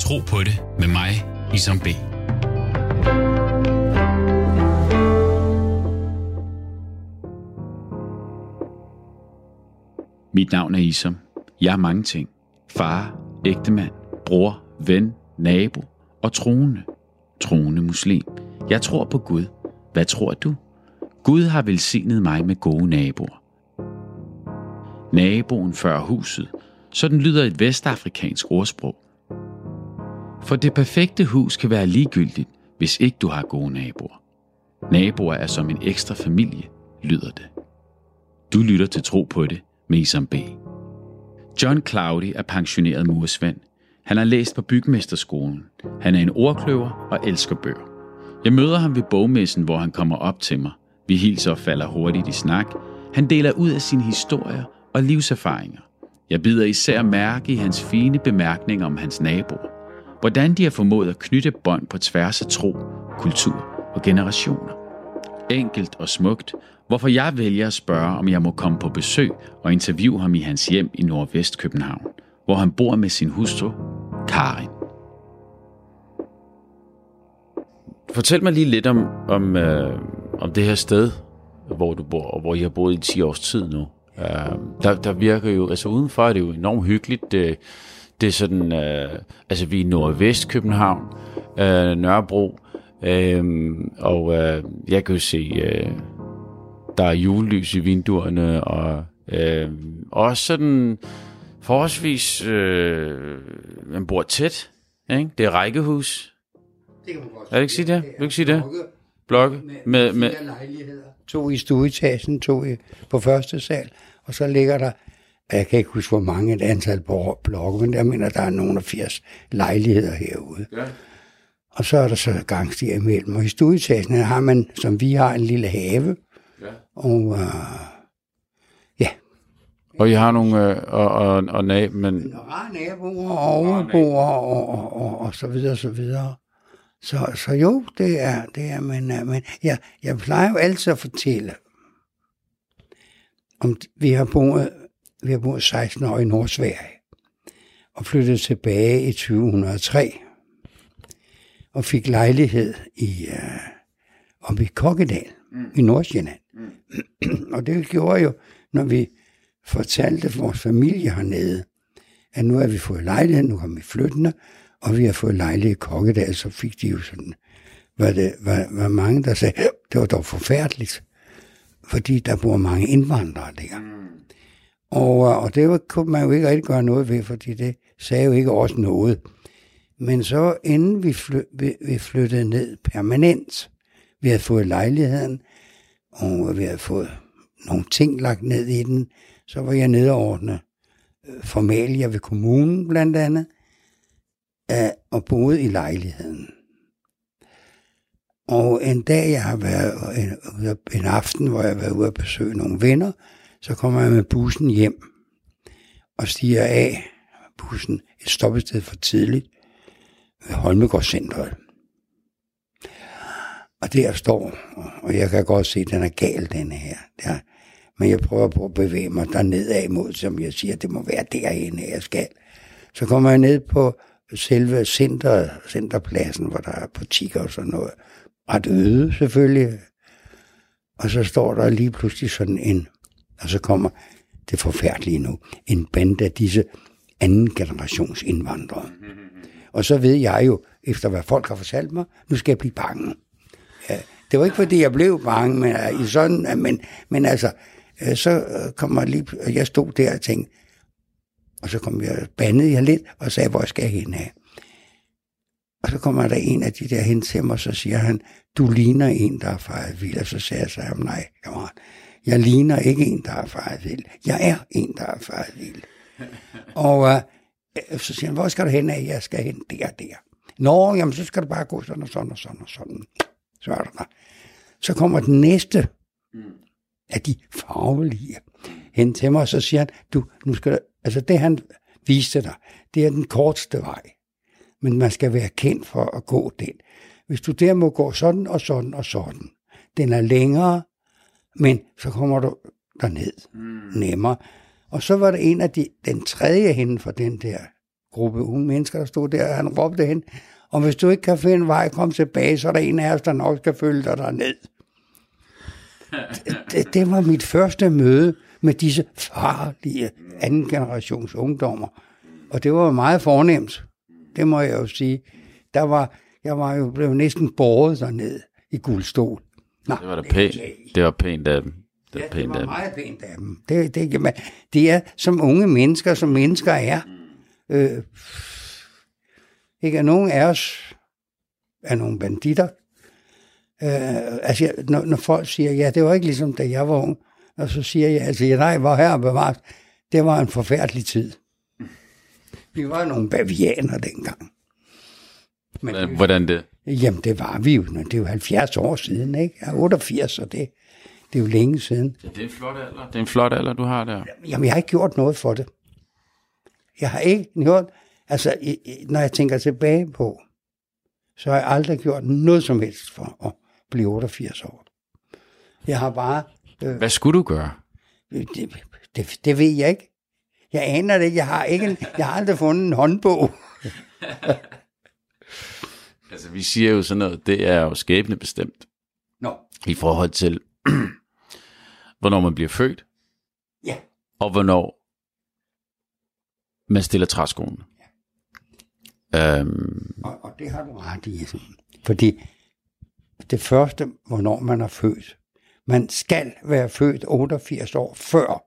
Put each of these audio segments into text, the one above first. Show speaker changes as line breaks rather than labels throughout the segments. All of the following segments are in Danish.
Tro på det med mig, Isam B.
Mit navn er Isam. Jeg er mange ting. Far, ægtemand, bror, ven, nabo og troende. Troende muslim. Jeg tror på Gud. Hvad tror du? Gud har velsignet mig med gode naboer. Naboen før huset. Sådan lyder et vestafrikansk ordsprog. For det perfekte hus kan være ligegyldigt, hvis ikke du har gode naboer. Naboer er som en ekstra familie, lyder det. Du lytter til Tro på det med Isam B. John Cloudy er pensioneret muresvend. Han har læst på bygmesterskolen. Han er en ordkløver og elsker bøger. Jeg møder ham ved bogmessen, hvor han kommer op til mig. Vi hilser og falder hurtigt i snak. Han deler ud af sine historier og livserfaringer. Jeg bider især mærke i hans fine bemærkninger om hans naboer. Hvordan de har formået at knytte bånd på tværs af tro, kultur og generationer. Enkelt og smukt, hvorfor jeg vælger at spørge, om jeg må komme på besøg og interviewe ham i hans hjem i Nordvest København, hvor han bor med sin hustru, Karin. Fortæl mig lige lidt om, om, øh, om det her sted, hvor du bor, og hvor I har boet i 10 års tid nu. Øh, der, der virker jo, altså udenfor er det jo enormt hyggeligt. Øh, det er sådan, øh, altså vi er i Nordvest København, øh, Nørrebro, øh, og øh, jeg kan jo se, øh, der er julelys i vinduerne, og øh, også sådan forholdsvis, øh, man bor tæt, ikke? Det er rækkehus.
Det kan man godt
Er det ikke sige det? Vil du ikke sige det?
blokke
med, med,
lejligheder. To i stueetagen, to i, på første sal, og så ligger der, jeg kan ikke huske, hvor mange et antal blokke, men jeg mener, der er nogle af 80 lejligheder herude.
Ja.
Og så er der så gangstier imellem. Og i stueetagen har man, som vi har, en lille have.
Ja.
Og øh, ja,
Og I har nogle, øh, og, og, og nab, men
og rare naboer og overboer og, og, og, og så videre, så videre. Så, så jo, det er, det er, men, øh, men ja, jeg plejer jo altid at fortælle, om vi har boet, vi har boet 16 år i Nordsverige, og flyttede tilbage i 2003, og fik lejlighed i, øh, oppe i Kokkedal, mm. i Nordsjælland. Mm. og det gjorde jo, når vi fortalte vores familie hernede, at nu har vi fået lejlighed, nu kommer vi flyttende, og vi har fået lejlighed i Kokkedal, så fik de jo sådan, var det var, var mange, der sagde, det var dog forfærdeligt, fordi der bor mange indvandrere der. Mm. Og, øh, og det var, kunne man jo ikke rigtig gøre noget ved, fordi det sagde jo ikke også noget. Men så inden vi, fly, vi, vi flyttede ned permanent, vi havde fået lejligheden, og vi havde fået nogle ting lagt ned i den, så var jeg nede og ordne øh, formalier ved kommunen blandt andet, og boede i lejligheden. Og en dag, jeg har været en, en aften, hvor jeg har været ude at besøge nogle venner, så kommer jeg med bussen hjem og stiger af bussen et stoppested for tidligt ved Holmegårdscentret. Og der står, og jeg kan godt se, at den er gal, den her. Der. Men jeg prøver på at bevæge mig derned af mod, som jeg siger, det må være derinde, jeg skal. Så kommer jeg ned på selve centret, centerpladsen, hvor der er butikker og sådan noget. Ret øde selvfølgelig. Og så står der lige pludselig sådan en, og så kommer det forfærdelige nu, en bande af disse anden generations indvandrere. Og så ved jeg jo, efter hvad folk har fortalt mig, nu skal jeg blive bange. Ja, det var ikke fordi, jeg blev bange, men, øh, i sådan, øh, men, men altså, øh, så kommer lige, og jeg stod der og tænkte, og så kom jeg, bandede jeg lidt, og sagde, hvor skal jeg hen af? Og så kommer der en af de der hen til mig, og så siger han, du ligner en, der er fejret vild. Og så sagde jeg så ham, nej, kammerat, jeg ligner ikke en, der er faret vild. Jeg er en, der er faret vild. og øh, øh, så siger han, hvor skal du hen af? Jeg skal hen der og der. Nå, jamen så skal du bare gå sådan og sådan og sådan og sådan. Så er der. Så kommer den næste af de farvelige hen til mig, og så siger han, du, nu skal du, altså det han viste dig, det er den korteste vej. Men man skal være kendt for at gå den. Hvis du der må gå sådan og sådan og sådan, den er længere, men så kommer du derned mm. nemmere. Og så var der en af de, den tredje hende for den der gruppe unge mennesker, der stod der, og han råbte hen, og hvis du ikke kan finde en vej, kom tilbage, så er der en af os, der nok skal følge dig derned. det, det var mit første møde med disse farlige anden generations ungdommer. Og det var meget fornemt. Det må jeg jo sige. Der var, jeg var jo blevet næsten båret derned i guldstol.
Nå, det var da pænt. Det var pænt af dem.
Det, ja, det var meget pænt af dem. Det, det, man, det er som unge mennesker, som mennesker er. Øh, ikke at nogen af os er nogle banditter. Øh, altså, når, når folk siger, ja, det var ikke ligesom, da jeg var ung, og så siger jeg, altså, ja, nej, hvor her bevaret, det var en forfærdelig tid. Vi var nogle bavianer dengang.
Men, Hvordan det?
Jamen, det var vi jo. Det er jo 70 år siden, ikke? Jeg er 88, og det, det er jo længe siden.
Ja, det er en flot alder. Det er en flot alder, du har der.
Jamen, jeg har ikke gjort noget for det. Jeg har ikke gjort... Altså, når jeg tænker tilbage på, så har jeg aldrig gjort noget som helst for at blive 88 år. Jeg har bare...
Øh, Hvad skulle du gøre?
Det, det, det ved jeg ikke. Jeg aner det. Jeg har, ikke en, jeg har aldrig fundet en håndbog.
altså, vi siger jo sådan noget, det er jo skæbnebestemt.
Nå.
I forhold til, hvornår man bliver født.
Ja.
Og hvornår man stiller træskoene.
Ja. Øhm, og, og det har du ret i. Fordi det første, hvornår man er født. Man skal være født 88 år før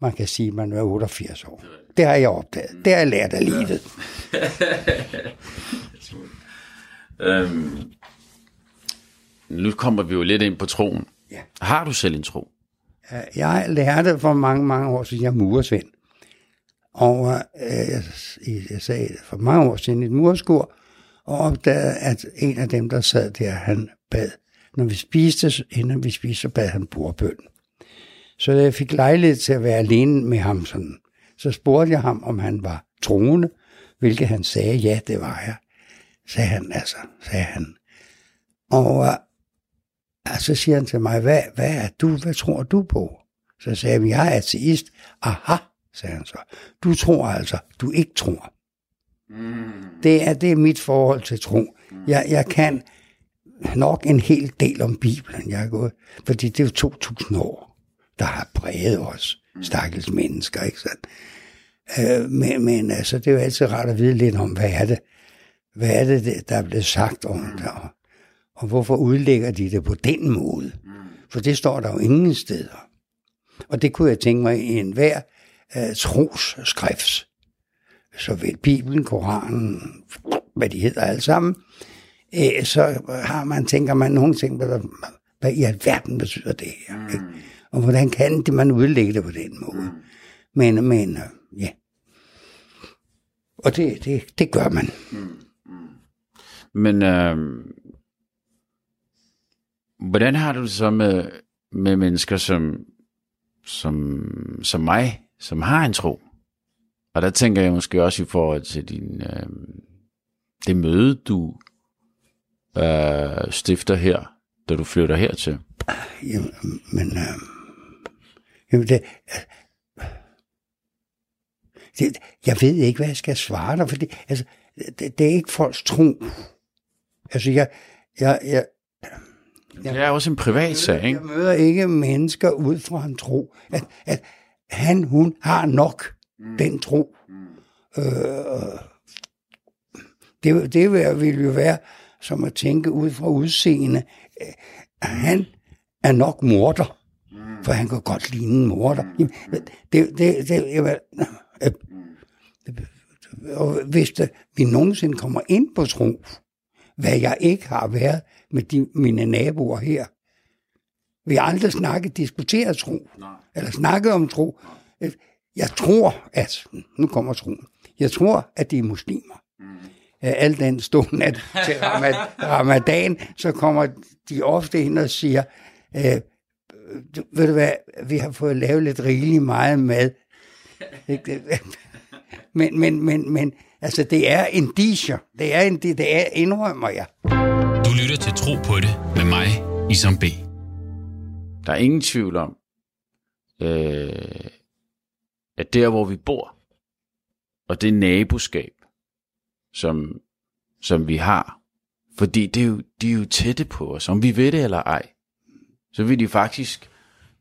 man kan sige, at man er 88 år. Det har jeg opdaget. Det har jeg lært af livet.
øhm, nu kommer vi jo lidt ind på troen.
Ja.
Har du selv en tro?
Jeg lærte for mange, mange år siden, jeg er murersvend. Og øh, jeg, sagde for mange år siden et murskur, og opdagede, at en af dem, der sad der, han bad. Når vi spiste, inden vi spiste, så bad han bordbøn. Så da jeg fik lejlighed til at være alene med ham, sådan, så spurgte jeg ham, om han var troende, hvilket han sagde, ja, det var jeg. Sagde han altså, sagde han. Og uh, så siger han til mig, hvad, hvad er du, hvad tror du på? Så sagde jeg, jeg er ateist. Aha, sagde han så. Du tror altså, du ikke tror. Mm. Det, er, det er mit forhold til tro. Jeg, jeg kan nok en hel del om Bibelen, jeg er gået, fordi det er jo 2000 år der har præget os, stakkels mennesker, ikke sandt? Øh, men, men altså, det er jo altid rart at vide lidt om, hvad er det, hvad er det, der er blevet sagt om det, og, og hvorfor udlægger de det på den måde? For det står der jo ingen steder. Og det kunne jeg tænke mig i enhver uh, øh, trosskrift. vel Bibelen, Koranen, hvad de hedder alle sammen, uh, så har man, tænker man nogle ting, hvad, hvad i alverden betyder det her? Ikke? Og hvordan kan det, man udlægge det på den måde? Men, men øh, ja. Og det, det, det gør man. Mm.
Men øh, hvordan har du det så med, med mennesker som, som, som mig, som har en tro? Og der tænker jeg måske også i forhold til din, øh, det møde, du øh, stifter her, da du flytter hertil.
Jamen, men øh, Jamen det, øh, det, jeg ved ikke, hvad jeg skal svare dig, for det, altså, det, det er ikke folks tro. Altså, jeg, jeg, jeg,
jeg, det er også en privat sag, ikke?
Jeg møder ikke mennesker ud fra en tro. At, at han, hun har nok mm. den tro. Mm. Øh, det, det vil jo være som at tænke ud fra udseende. Han er nok morder for han kan godt ligne en morder. Mm. det, det, det, jeg, øh, og hvis det, vi nogensinde kommer ind på tro, hvad jeg ikke har været med de, mine naboer her, vi har aldrig snakket, diskuteret tro, Nej. eller snakket om tro. Jeg tror, at, nu kommer troen, jeg tror, at de er muslimer. Mm. Al den stund, at til ramadan, så kommer de ofte ind og siger, øh, ved du hvad, vi har fået lavet lidt rigeligt meget mad. men, men, men, men, altså, det er en disher. Det er en, det, det er, indrømmer jeg.
Du lytter til Tro på det med mig, Isam B.
Der er ingen tvivl om, øh, at der, hvor vi bor, og det naboskab, som, som vi har, fordi det er jo, de er jo tætte på os, om vi ved det eller ej, så vil de faktisk,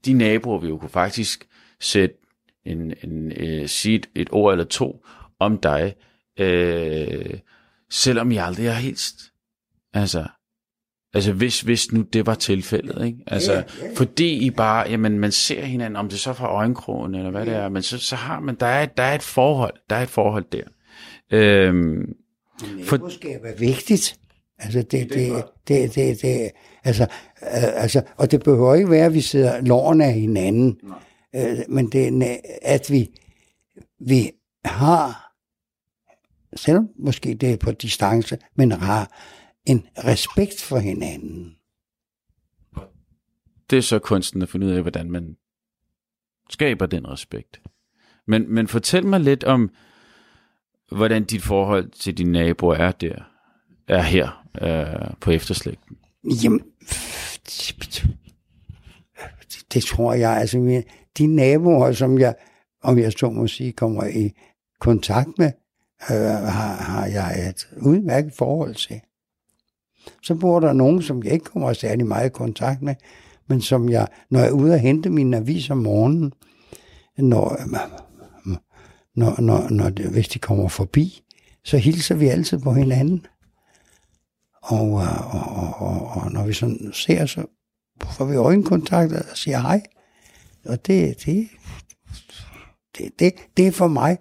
de naboer vil jo kunne faktisk sætte en, en, øh, sige et, et ord eller to om dig, øh, selvom jeg aldrig har hilst. Altså, altså hvis, hvis nu det var tilfældet, ikke? Altså,
Ja, ja.
fordi I bare, jamen man ser hinanden, om det så fra øjenkrogen, eller hvad det er, men så, så har man, der er, der er et forhold, der er et forhold der. Øhm,
Naboskab er vigtigt. Altså, det, det, det, det, det, altså, øh, altså, og det behøver ikke være, at vi sidder lårene af hinanden. Øh, men det er, at vi, vi har, selvom måske det er på distance, men har en respekt for hinanden.
det er så kunsten at finde ud af, hvordan man skaber den respekt. Men, men fortæl mig lidt om, hvordan dit forhold til dine naboer er der, er her øh, på efterslægten.
Jamen, det tror jeg, altså mine- de naboer, som jeg, om jeg så må sige, kommer i kontakt med, øh, har, har jeg et udmærket forhold til. Så bor der nogen, som jeg ikke kommer særlig meget i kontakt med, men som jeg, når jeg er ude og hente min avis om morgenen, når, når, når, når det, hvis de kommer forbi, så hilser vi altid på hinanden. Og, øh, og, og, og, og når vi sådan ser, så får vi øjenkontakt og siger hej. Og det, det, det, det, det er for mig,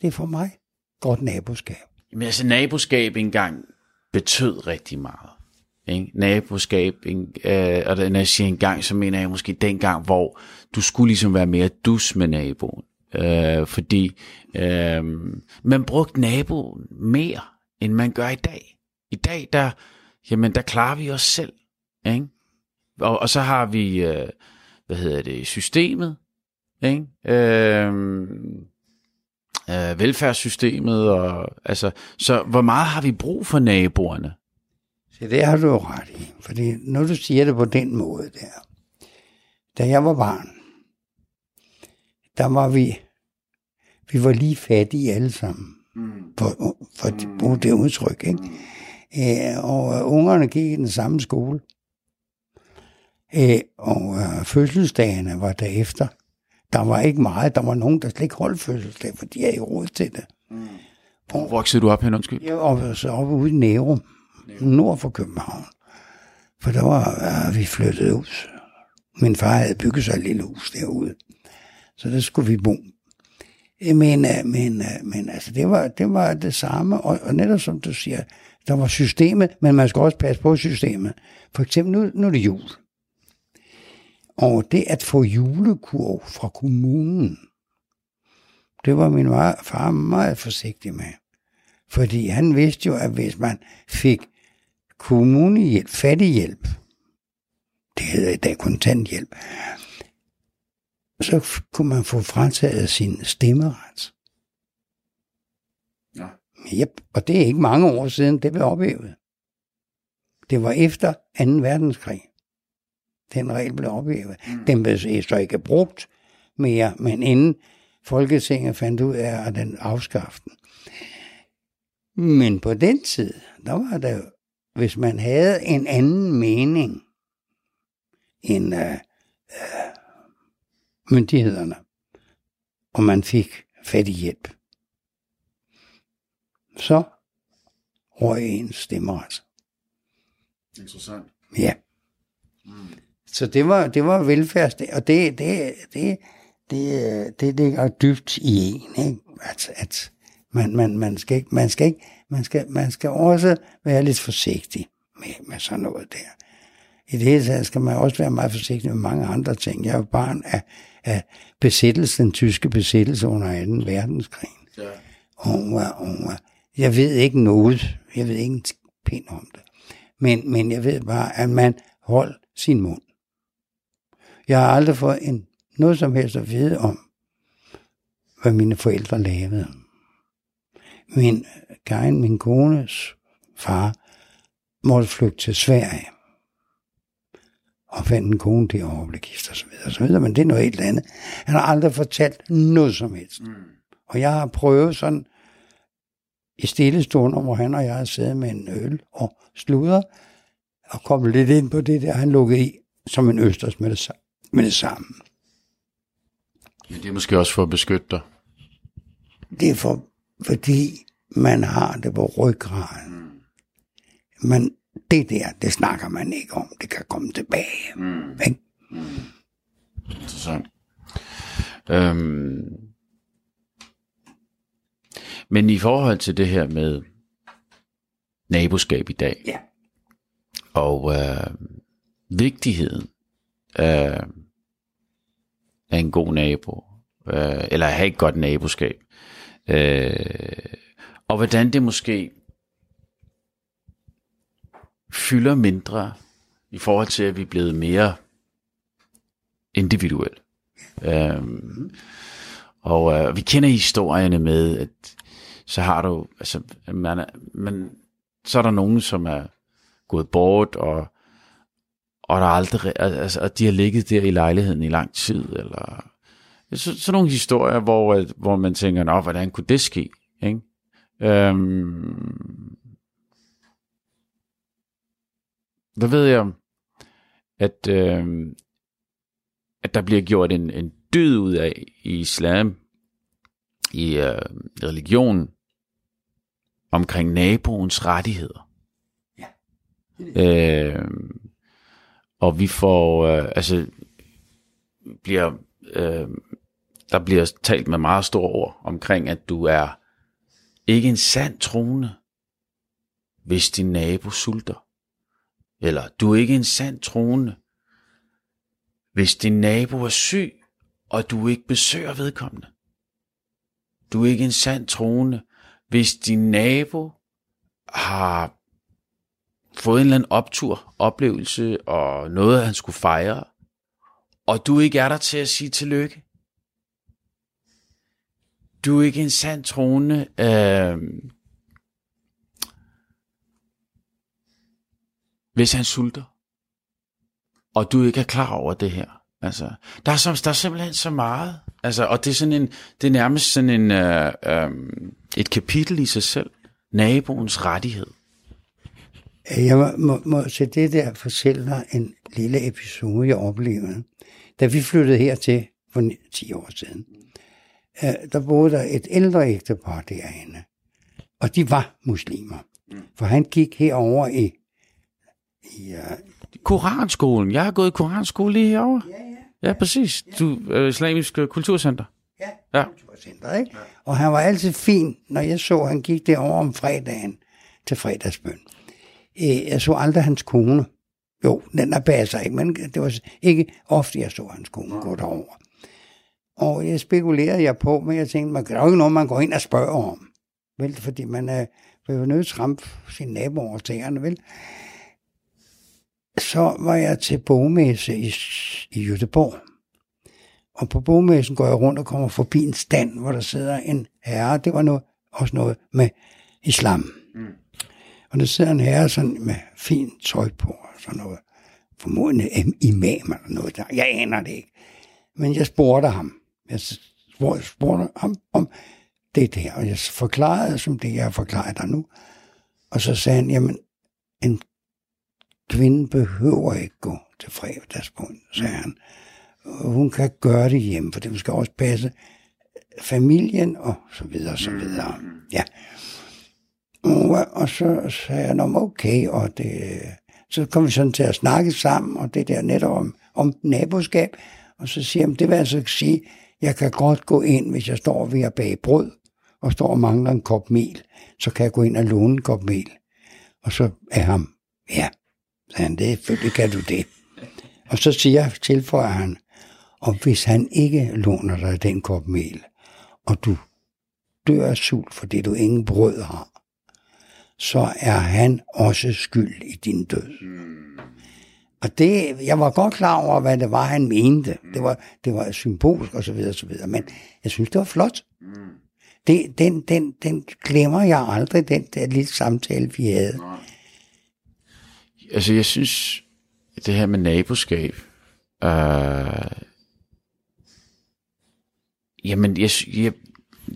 det er for mig godt naboskab.
Men altså naboskab engang betød rigtig meget. Ikke? Naboskab, en- øh, og når jeg siger engang, så mener jeg måske dengang, hvor du skulle ligesom være mere dus med naboen. Øh, fordi øh, man brugte naboen mere, end man gør i dag. I dag, der, jamen, der klarer vi os selv. Ikke? Og, og så har vi, øh, hvad hedder det, systemet. Ikke? Øh, øh, velfærdssystemet. Og, altså, så hvor meget har vi brug for naboerne?
Så det har du jo ret i. Fordi når du siger det på den måde der. Da jeg var barn, der var vi, vi var lige fattige alle sammen. For, for at bruge det udtryk, ikke? Øh, og øh, ungerne gik i den samme skole. Øh, og øh, fødselsdagene var derefter. Der var ikke meget. Der var nogen, der slet ikke holdt fødselsdag, for de havde ikke råd til det.
Hvor voksede du op hen, undskyld?
Jeg var så oppe ude i Nærum, nord for København. For der var ja, vi flyttet ud. Min far havde bygget sig et lille hus derude. Så der skulle vi bo. Øh, Men, øh, men, øh, men altså, det var, det var det samme, og, og netop som du siger, der var systemet, men man skal også passe på systemet. For eksempel, nu, nu er det jul. Og det at få julekurv fra kommunen, det var min far- meget forsigtig med. Fordi han vidste jo, at hvis man fik kommunehjælp, fattighjælp, det hedder i dag kontanthjælp, så kunne man få frataget sin stemmeret.
Ja.
Yep. Og det er ikke mange år siden, det blev ophævet. Det var efter 2. verdenskrig. Den regel blev ophævet. Mm. Den blev så ikke brugt mere, men inden Folketinget fandt ud af, at den afskaffede den. Men på den tid, der var der jo, hvis man havde en anden mening end øh, øh, myndighederne, og man fik fattig hjælp, så røg ens stemmeret.
Interessant.
Ja. Så det var, det var velfærds, og det, det, det, det, det ligger dybt i en, ikke? At, at man, man, man, skal ikke, man, skal ikke, man, skal, man skal også være lidt forsigtig med, med sådan noget der. I det hele taget skal man også være meget forsigtig med mange andre ting. Jeg er barn af, af besættelsen, den tyske besættelse under 2. verdenskrig.
Ja.
Og, og jeg ved ikke noget. Jeg ved ikke en pind om det. Men, men jeg ved bare, at man holdt sin mund. Jeg har aldrig fået en, noget som helst at vide om, hvad mine forældre lavede. Min Karin, min kones far, måtte flygte til Sverige og fandt en kone derovre og blev gift og så videre, og så videre, men det er noget helt andet. Han har aldrig fortalt noget som helst. Mm. Og jeg har prøvet sådan i stille stunder, hvor han og jeg sidder med en øl og sluder, og kommer lidt ind på det der, han lukkede i, som en østers med det, med det samme.
Men det er måske også for at beskytte dig.
Det er for, fordi man har det på ryggraden. Men det der, det snakker man ikke om. Det kan komme tilbage. Mm. Ikke?
Interessant. Øhm, men i forhold til det her med naboskab i dag,
Ja.
og øh, vigtigheden øh, en god nabo, øh, eller have et godt naboskab, øh, og hvordan det måske fylder mindre i forhold til, at vi er blevet mere individuelle. Øh, og øh, vi kender historierne med, at så har du, altså, man, man, så er der nogen, som er gået bort, og, og der er aldrig, altså, og de har ligget der i lejligheden i lang tid, eller så, sådan nogle historier, hvor, at- hvor man tænker, nå, hvordan kunne det ske? Ikke? Øhm, der ved jeg, at, øh, at der bliver gjort en, en dyd ud af i islam, i øh, religion, omkring naboens rettigheder.
Ja.
Øh, og vi får, øh, altså, bliver, øh, der bliver talt med meget store ord omkring, at du er ikke en sand troende, hvis din nabo sulter. Eller du er ikke en sand troende, hvis din nabo er syg, og du ikke besøger vedkommende. Du er ikke en sand troende, hvis din nabo har fået en eller anden optur, oplevelse og noget, han skulle fejre, og du ikke er der til at sige tillykke. Du er ikke en sand trone. øh, hvis han sulter, og du ikke er klar over det her. Altså, der er, som, der er simpelthen så meget. Altså, og det er sådan en, det er nærmest sådan en, øh, øh, et kapitel i sig selv. Naboens rettighed.
Jeg må, må, må til det der fortælle dig en lille episode, jeg oplevede. Da vi flyttede hertil for ni- 10 år siden, øh, der boede der et ældre ægtepar derinde. Og de var muslimer. For han gik herover i, i uh,
Koranskolen. Jeg har gået i koranskole lige herovre.
ja, ja,
Ja, præcis. Du, øh, Islamisk øh, Kulturcenter.
ja,
Ja.
kulturcenter, ikke? Og han var altid fin, når jeg så, han gik derover om fredagen til fredagsbøn. Øh, Jeg så aldrig hans kone. Jo, den der passer ikke, men det var ikke ofte, jeg så hans kone gå derover. Og jeg spekulerede jeg på, men jeg tænkte, man kan jo ikke noget, man går ind og spørger om. Vel, fordi man er vil jo nødt til at ramme sine naboer over tæerne, vel? Så var jeg til bogmesse i, i Jødeborg. Og på bogmessen går jeg rundt og kommer forbi en stand, hvor der sidder en herre. Det var noget, også noget med islam. Og der sidder en herre sådan med fint tøj på, og sådan noget. Formodentlig imam eller noget der. Jeg aner det ikke. Men jeg spurgte ham. Jeg spurgte, spurgte ham om det der, og jeg forklarede som det, jeg forklarer dig nu. Og så sagde han, jamen, en kvinde behøver ikke gå til fredagsbund, sagde han. Hun kan gøre det hjemme, for det skal også passe familien og så videre, og så videre. Ja. Og, så sagde jeg, om okay, og det, så kom vi sådan til at snakke sammen, og det der netop om, om naboskab, og så siger jeg, det vil altså sige, jeg kan godt gå ind, hvis jeg står ved at bage brød, og står og mangler en kop mel, så kan jeg gå ind og låne en kop mel. Og så er ham, ja, sagde han, det selvfølgelig kan du det. Og så siger jeg, tilføjer han, og hvis han ikke låner dig den kop mel, og du dør af sult, fordi du ingen brød har, så er han også skyld i din død. Og det, jeg var godt klar over, hvad det var, han mente. Det var, det var symbolsk og så videre, og så videre. Men jeg synes, det var flot. Det, den, den, den glemmer jeg aldrig, den der lille samtale, vi havde.
Altså, jeg synes, det her med naboskab, øh, jamen, jeg, jeg,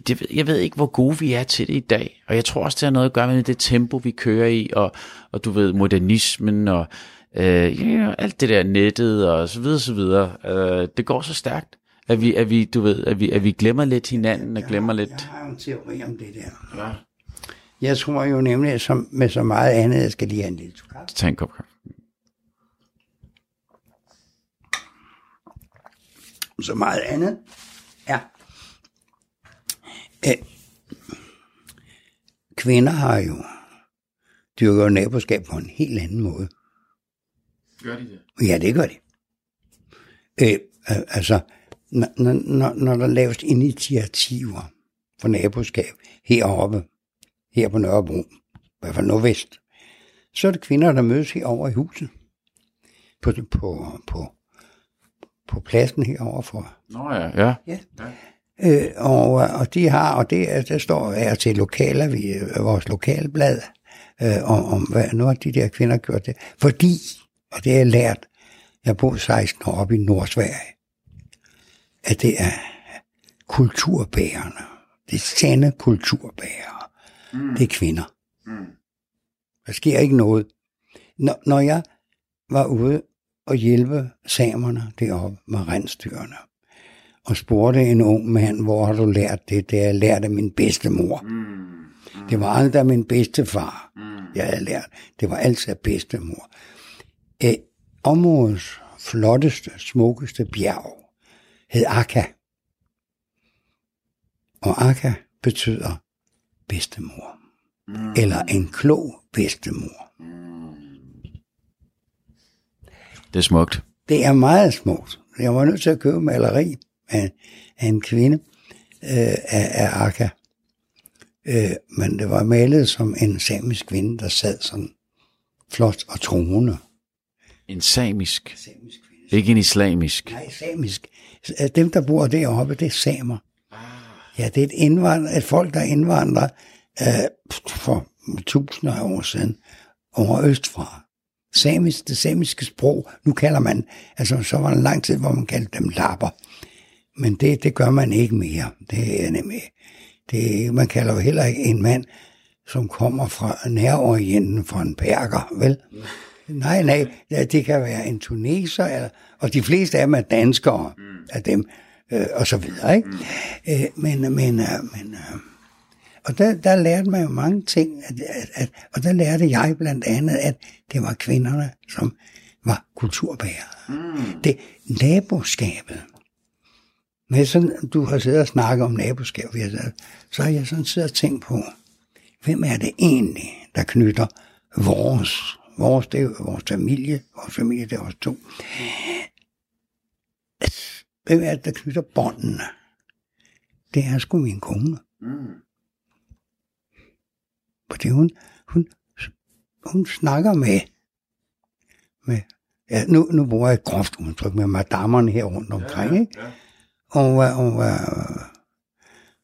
det, jeg ved ikke, hvor gode vi er til det i dag. Og jeg tror også, det har noget at gøre med det tempo, vi kører i, og, og du ved, modernismen, og øh, ja, alt det der nettet, og så videre, så videre. Øh, det går så stærkt, at vi, at vi, du ved, at vi, at vi glemmer lidt hinanden, og glemmer
Jeg
lidt...
har jo en teori om det der.
Ja.
Jeg tror jo nemlig, som med så meget andet, jeg skal lige have en lille kaffe.
Tag en kop kaffe.
Så meget andet at kvinder har jo dyrker naboskab på en helt anden måde.
Gør de det?
Ja, det gør de. Øh, al- altså, når, når, når- der laves initiativer for naboskab heroppe, her på Nørrebro, i hvert fald nordvest, så er det kvinder, der mødes herovre i huset. På, på, på, på pladsen herovre for.
Nå ja, ja.
Ja. Øh, og, og de har, og det, er- der står her til lokaler, vi, vores lokalblad, øh, om, om hvad nu har de der kvinder gjort det. Fordi, og det har jeg lært, jeg boet 16 år oppe i Nordsverige, at det er kulturbærerne. Det sande kulturbærere. Mm. Det er kvinder. Mm. Der sker ikke noget. Når, når jeg var ude og hjælpe samerne deroppe med rensdyrene, og spurgte en ung mand, hvor har du lært det? Det har jeg lært af min bedstemor. Mm. Mm. Det var aldrig af min bedstefar, mm. jeg havde lært. Det var altid af bedstemor. Æ, områdets flotteste, smukkeste bjerg hed Akka. Og Akka betyder bedstemor. Mm. Eller en klog bedstemor.
Det er smukt.
Det er meget smukt. Jeg var nødt til at købe maleri af, af en kvinde øh, af, af Akka. Øh, men det var malet som en samisk kvinde, der sad sådan flot og troende.
En samisk.
Samisk kvinde.
Ikke en islamisk.
Nej, samisk. Øh, Dem, der bor deroppe, det er samer. Ja, det er et, indvandrer, et folk, der indvandrer øh, for tusinder af år siden over østfra. Samisk, det samiske sprog, nu kalder man, altså så var der en lang tid, hvor man kaldte dem lapper. Men det, det gør man ikke mere. Det er nemlig, det, man kalder jo heller ikke en mand, som kommer fra nærorienten fra en perker, vel? Nej, nej, ja, det kan være en tuneser, eller, og de fleste af dem er danskere, mm. af dem, øh, og så videre, ikke? Mm. Øh, men, men, øh, men øh, og der, der lærte man jo mange ting, at, at, at, og der lærte jeg blandt andet, at det var kvinderne, som var kulturbærere. Mm. Det naboskabet. Når jeg sådan, du har siddet og snakket om naboskab, så har jeg sådan siddet og tænkt på, hvem er det egentlig, der knytter vores, vores, det er vores familie, vores familie, det er os to. Hvem er det, der knytter båndene? Det er sgu min kone. Fordi hun, hun, hun snakker med, med ja, nu, nu bruger jeg et groft udtryk med madammerne her rundt omkring, ja, ikke? Ja. Og, øh, og, øh,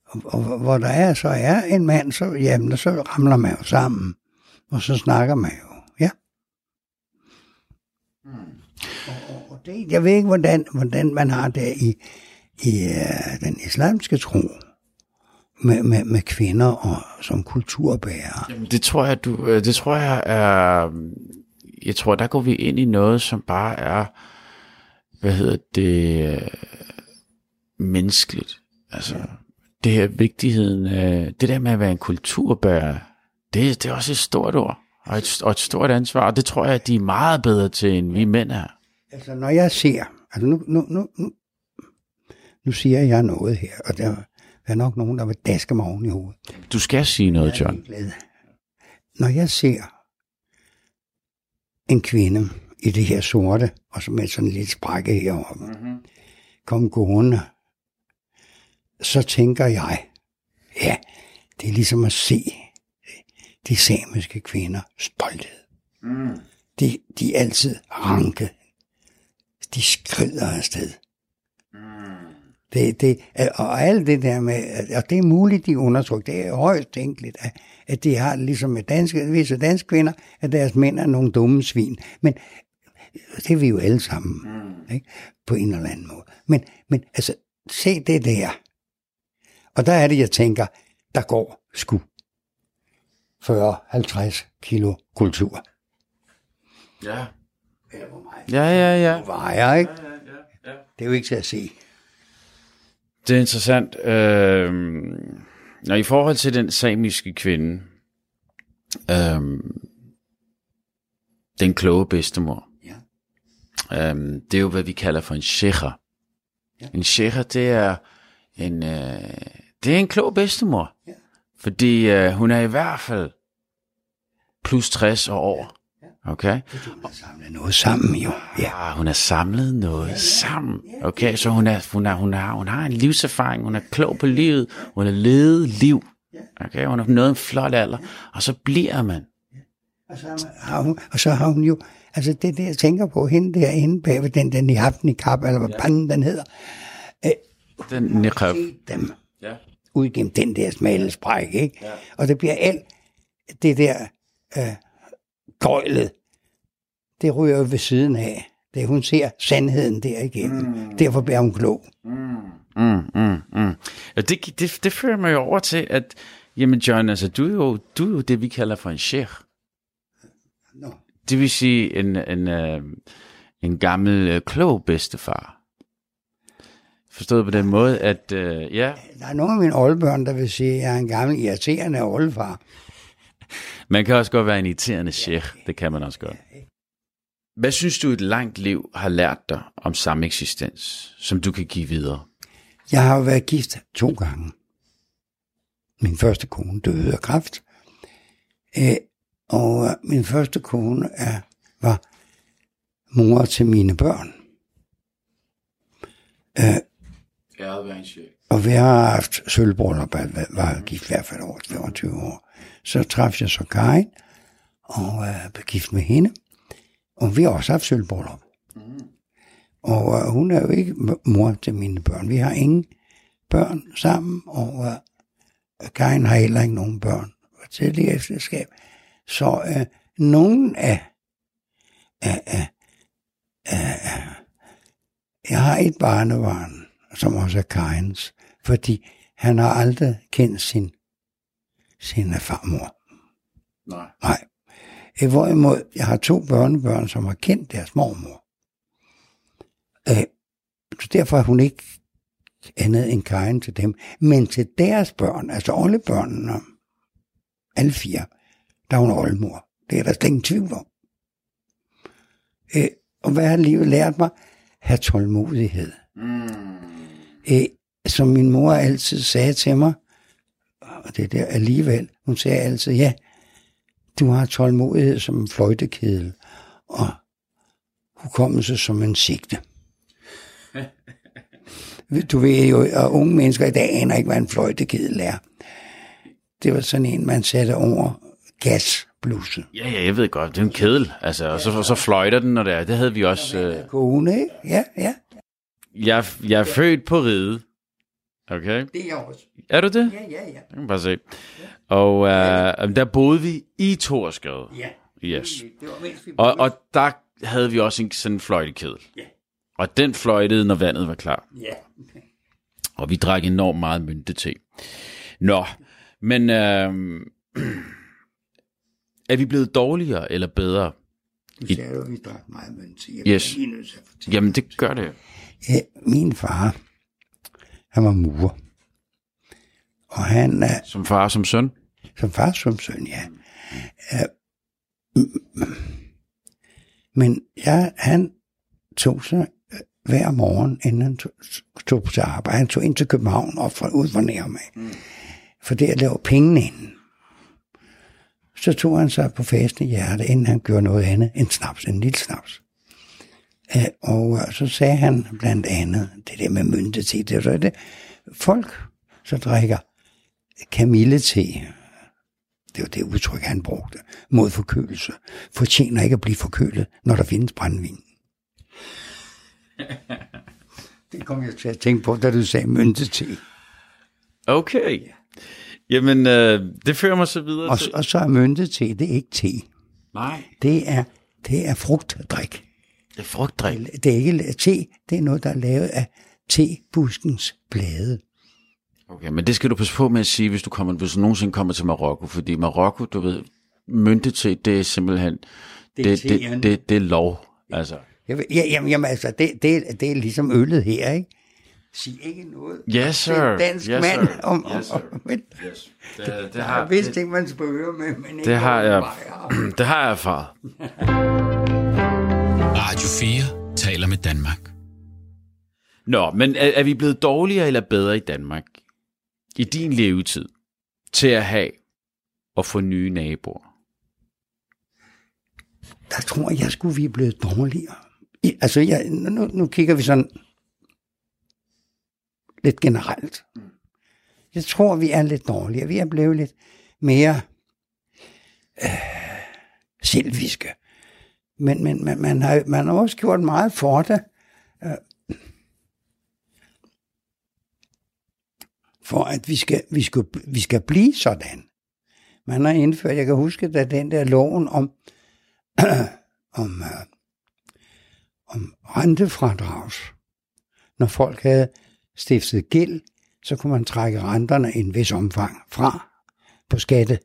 og, og, hvor der er, så er en mand, så, jamen, så ramler man jo sammen, og så snakker man jo, ja. Og, og, og det, jeg ved ikke, hvordan, hvordan man har det i, i øh, den islamske tro med, med, med kvinder og som kulturbærere.
Jamen, det tror jeg, du, det tror jeg er, jeg tror, der går vi ind i noget, som bare er, hvad hedder det, menneskeligt. Altså, det her vigtigheden det der med at være en kulturbærer, det, det er også et stort ord, og et, og et stort ansvar, og det tror jeg, at de er meget bedre til, end vi mænd er.
Altså, når jeg ser, altså nu, nu, nu, nu, nu siger jeg noget her, og der er nok nogen, der vil daske mig oven i hovedet.
Du skal sige noget, John.
Når jeg ser en kvinde i det her sorte, og så med sådan lille sprække heroppe, mm-hmm. kom gående, så tænker jeg, ja, det er ligesom at se de samiske kvinder stolthed. Mm. De, de er altid ranke. De skrider afsted. Det, det, og alt det der med, og det er muligt, de er undertrykt, det er højst tænkeligt, at, at de har ligesom med danske, visse danske kvinder, at deres mænd er nogle dumme svin. Men det er vi jo alle sammen, mm. ikke? på en eller anden måde. Men, men altså, se det der, Og der er det, jeg tænker, der går sgu 40-50 kilo kultur.
Ja.
Eller hvor meget
Ja, ja, ja.
vejer, ikke? Det er jo ikke til at se.
Det er interessant. Øh, når i forhold til den samiske kvinde, øh, den kloge bedstemor,
Ja.
øh, det er jo, hvad vi kalder for en sheikha.
Ja.
En sheikha, det er en, øh, det er en klog bedstemor.
Ja.
Fordi øh, hun er i hvert fald plus 60 og over. Okay?
Hun har samlet noget sammen, jo. Ja.
Ja, hun har samlet noget ja, ja. sammen. Okay, så hun, er, hun, er, hun, har, hun har en livserfaring, hun er klog på livet, hun har levet liv. Okay, hun har nået en flot alder, og så bliver man.
Og så, har hun, og så har hun jo, altså det der, jeg tænker på, hende derinde bag ved den, den i aften i kap, eller hvad ja. panden den hedder,
Den niqab.
dem
Ja.
Ud gennem den der smalle spræk, ikke? Ja. Og det bliver alt det der øh, gøjlet, det ryger jo ved siden af. Det, hun ser sandheden der igennem. Mm. Derfor bliver hun klog.
Mm, mm, mm. Ja, det, det, det fører mig jo over til, at jamen John, altså, du, er jo, du er jo det, vi kalder for en sheikh.
Nå.
Det vil sige en, en, øh, en gammel øh, klog bedstefar. Forstået på den måde, at øh, ja,
Der er nogle af mine oldebørn, der vil sige, at jeg er en gammel irriterende oldefar.
Man kan også godt være en irriterende sheikh. Det kan man også godt. Hvad synes du, et langt liv har lært dig om sameksistens, som du kan give videre?
Jeg har jo været gift to gange. Min første kone døde af kræft. Øh, og øh, min første kone er, var mor til mine børn. Øh,
Æret være en sheikh.
og vi har haft sølvbryllup, var, var gift i hvert fald over 25 år. Så traf jeg så Karin, og øh, blev gift med hende. Og vi har også haft sølvbryllup. Mm. Og øh, hun er jo ikke mor til mine børn. Vi har ingen børn sammen, og øh, Karin har heller ikke nogen børn til det ægteskab. Så øh, nogen af, af, af, af, af jeg har et barnebarn, som også er Karins, fordi han har aldrig kendt sin, sin farmor.
Nej.
Nej. Øh, Hvorimod, jeg har to børnebørn, som har kendt deres mormor. Øh, så derfor er hun ikke andet end Karin til dem. Men til deres børn, altså oldebørnene, alle fire, der er hun oldemor. Det er der slet ingen tvivl om. Øh, og hvad har livet lært mig? Have tålmodighed.
Mm.
Øh, som min mor altid sagde til mig, og det der alligevel, hun sagde altid, ja, du har tålmodighed som en fløjtekedel, og hukommelse som en sigte. du ved jo, at unge mennesker i dag aner ikke, hvad en fløjtekedel er. Det var sådan en, man satte over gasblusse.
Ja, ja, jeg ved godt. Det er en kedel. Altså, og så, så fløjter den, når det. Det havde vi også. Øh,
Kone, ikke? Ja, ja.
Jeg, jeg er født på ride. Okay?
Det er jeg også.
Er du det?
Ja, ja, ja.
Jeg kan bare se. Og øh, der boede vi i Torsgade.
Ja.
Yes.
Det var mens vi
Og, og der havde vi også en sådan fløjtekedel.
Ja.
Og den fløjtede, når vandet var klar.
Ja.
Og vi drak enormt meget mynte til. Nå, men øh, er vi blevet dårligere eller bedre?
Nu sagde du, at vi drak meget mønt. Jeg
Yes. Jamen, det gør det.
Ja, min far, han var murer. Og han er
Som far som søn?
som far som søn, ja. Øh, mm, Men ja, han tog sig øh, hver morgen, inden han tog, til arbejde. Han tog ind til København og fra, ud for nærmere. Mm. For det at lave pengene inden. Så tog han sig på faste hjerte, inden han gjorde noget andet end snaps, en lille snaps. Øh, og øh, så sagde han blandt andet, det der med mynte til, det er det, folk, så drikker kamillete, det var det udtryk, han brugte, mod forkølelse, fortjener ikke at blive forkølet, når der findes brændvin. det kom jeg til at tænke på, da du sagde mynte.
Okay. Jamen, øh, det fører mig så videre
Og,
til...
og så er mynte det er ikke te.
Nej,
Det er, det er frugtdrik.
Det er frugtdrik.
Det er ikke te, det er noget, der er lavet af tebuskens blade.
Okay, men det skal du passe på med at sige, hvis du, kommer, hvis du nogensinde kommer til Marokko, fordi Marokko, du ved, myndighed, det er simpelthen, det, det, det, det, det er lov. Altså.
Ja, jamen, jamen altså, det, det, det er ligesom øllet her, ikke? Sig ikke noget
Yes, sir.
til en dansk
Yes,
mand
sir.
om,
Yes, sir.
om, men,
Yes. Det, det,
Jeg har vist ikke, man spørger med, men ikke
det har jeg, det har jeg erfaret.
Radio 4 taler med Danmark.
Nå, men er, er vi blevet dårligere eller bedre i Danmark i din levetid til at have og få nye naboer?
Der tror jeg, skulle vi er blevet dårligere. I, altså, jeg, nu, nu kigger vi sådan lidt generelt. Jeg tror, vi er lidt dårligere. Vi er blevet lidt mere øh, selviske. Men, men man, man, har, man har også gjort meget for det. Øh, for at vi skal, vi, skal, vi skal blive sådan. Man har indført, jeg kan huske, da den der loven om, om, øh, om rentefradrags. Når folk havde stiftet gæld, så kunne man trække renterne i en vis omfang fra på skatte,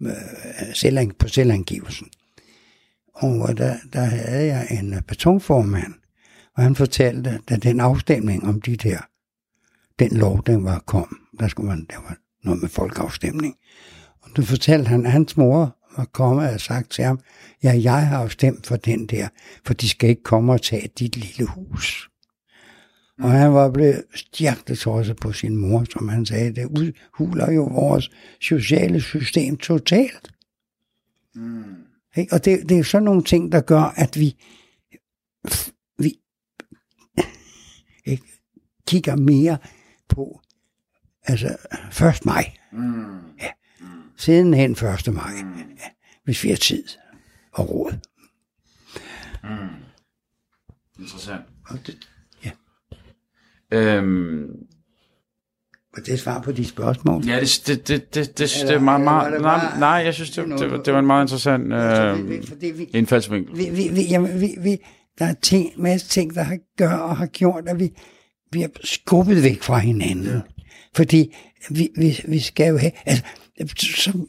øh, på selvangivelsen. Og der, der havde jeg en øh, betonformand, og han fortalte, at den afstemning om de der, den lov, den var kom, der skulle man, der var noget med folkeafstemning. Og så fortalte han, at hans mor var kommet og sagt til ham, ja, jeg har jo stemt for den der, for de skal ikke komme og tage dit lille hus. Og han var blevet stærkt tosset på sin mor, som han sagde, det udhuler jo vores sociale system totalt. Mm. Ikke? Og det, det er sådan nogle ting, der gør, at vi, vi ikke, kigger mere på, altså, først maj. Mm. Ja. Sidenhen 1. maj, ja, hvis vi har tid og råd.
Interessant.
Og det, ja.
Øhm,
Og det svar på de spørgsmål.
ja, det, det, det, det, det, det
Eller-
er meget,
var
meget,
det
nej, nej, jeg synes, det, det, var, det var en meget interessant
vi-
øh,
vi-
indfaldsvinkel.
vi, vi, vi, jamen, vi, vi, der er ting, masse ting, der har gør og har gjort, at vi, vi er skubbet væk fra hinanden. Ja. Fordi vi, vi, vi skal jo have, altså, som,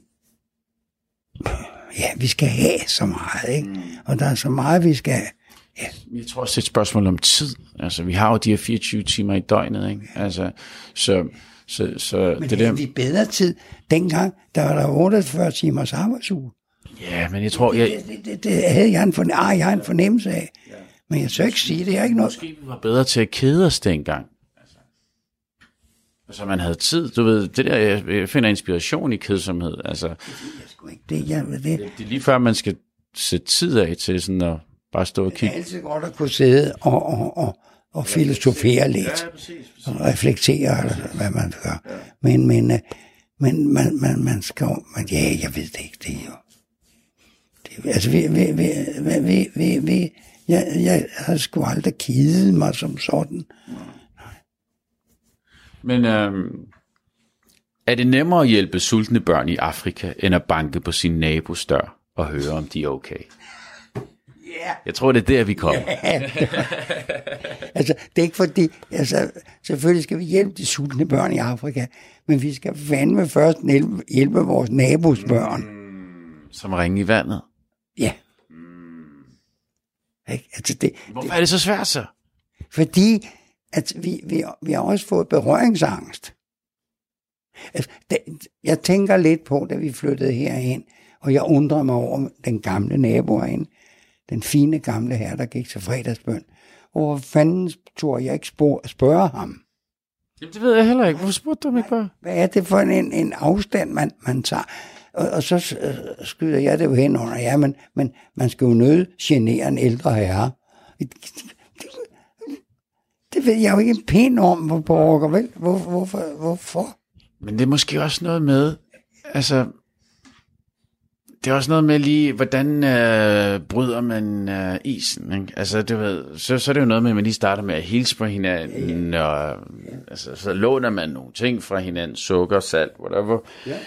ja, vi skal have så meget, ikke? Mm. Og der er så meget, vi skal have. Ja,
Jeg tror også, det er et spørgsmål om tid. Altså, vi har jo de her 24 timer i døgnet, ikke? Altså, så, så, så
men
det
det
der...
vi bedre tid. Dengang, der var der 48 timers arbejdsuge.
Ja, men jeg tror, jeg,
Det, det, det, det havde jeg en, forne- ah, jeg har en fornemmelse af. Men jeg tør ikke sige, det er ikke noget.
Måske vi var bedre til at kede os dengang. Altså, så man havde tid. Du ved, det der, jeg, jeg finder inspiration i kedsomhed. Altså,
Jeg sgu ikke det, jeg, det,
det er lige før, man skal sætte tid af til sådan at bare stå og
Det er
kigge.
altid godt at kunne sidde og, og, og, og filosofere lidt, og reflektere, hvad man gør. Men, men, øh, men man, man, man skal jo, men ja, jeg ved det ikke, det er jo... Det, altså, vi, vi, vi, vi, vi, vi, vi jeg, jeg har sgu aldrig kidet mig som sådan.
Men øhm, er det nemmere at hjælpe sultne børn i Afrika, end at banke på sin nabos dør og høre, om de er okay?
Ja.
Jeg tror, det er der, vi kommer.
Altså, det er ikke fordi, altså, selvfølgelig skal vi hjælpe de sultne børn i Afrika, men vi skal fandme først hjælpe, vores nabos børn.
Som ringe i vandet.
Ja. Ikke? Altså det,
Hvorfor er det så svært så?
fordi at vi, vi, vi har også fået berøringsangst. Altså, det, jeg tænker lidt på, da vi flyttede herhen, og jeg undrer mig over den gamle nabo herinde, den fine gamle herre, der gik til fredagsbøn. Og hvor fanden turde jeg ikke spørge, spørge ham?
Jamen, det ved jeg heller ikke. Hvorfor spurgte du mig bare?
Hvad er det for en, en afstand, man, man tager? Og, og så øh, skyder jeg det jo hen under, ja, men, men man skal jo nødt genere en ældre herre. Det, ved jeg jo ikke en pæn om, hvor borger, vel? Hvor, hvorfor, hvorfor?
Men det er måske også noget med, altså, det er også noget med lige, hvordan øh, bryder man øh, isen, ikke? Altså, du ved, så, så er det jo noget med, at man lige starter med at hilse på hinanden, og altså, så låner man nogle ting fra hinanden, sukker, salt, whatever.
Ja.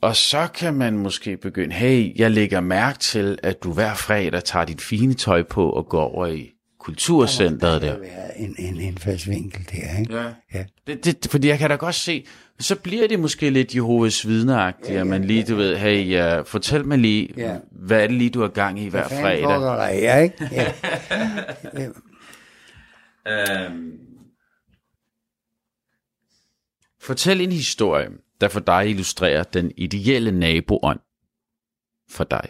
Og så kan man måske begynde, hey, jeg lægger mærke til, at du hver fredag tager dit fine tøj på og går over i kulturcenteret
Der
der.
har været en, en indfaldsvinkel der, ikke?
Ja.
Ja.
Det, det, fordi jeg kan da godt se, så bliver det måske lidt Jehovas vidneagtigt, ja, at man lige, du ved, hey, uh, fortæl mig lige,
Ja.
hvad er det lige, du har gang i hver fredag?
foregår der her, ikke? Ja.
Øhm. Fortæl en historie, der for dig illustrerer den ideelle naboånd for dig.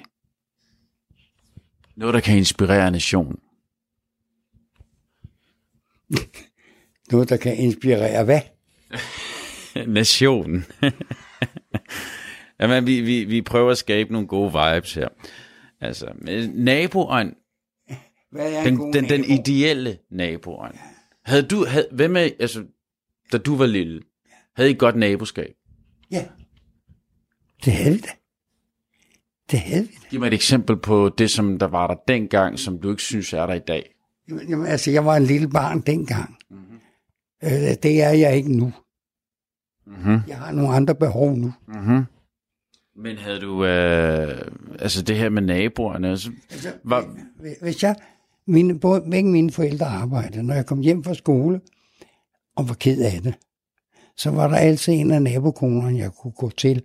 Noget, der kan inspirere nationen.
Noget, der kan inspirere hvad?
Nationen. Jamen, vi, vi, vi prøver at skabe nogle gode vibes her. Altså, men naboånd,
Hvad er en god
den, den, den
nabo?
ideelle naboånd. Havde du, havde, hvad med, altså, da du var lille, havde I godt naboskab?
Ja. Det havde vi da. Det havde vi da.
Giv mig et eksempel på det, som der var der dengang, som du ikke synes er der i dag.
Jamen, altså, jeg var en lille barn dengang. Mm-hmm. Øh, det er jeg ikke nu.
Mm-hmm.
Jeg har nogle andre behov nu.
Mm-hmm. Men havde du, øh, altså det her med naboerne, altså,
Altså,
var,
Hvis jeg, mine, både, begge mine forældre arbejdede, når jeg kom hjem fra skole og var ked af det, så var der altid en af nabokonerne, jeg kunne gå til.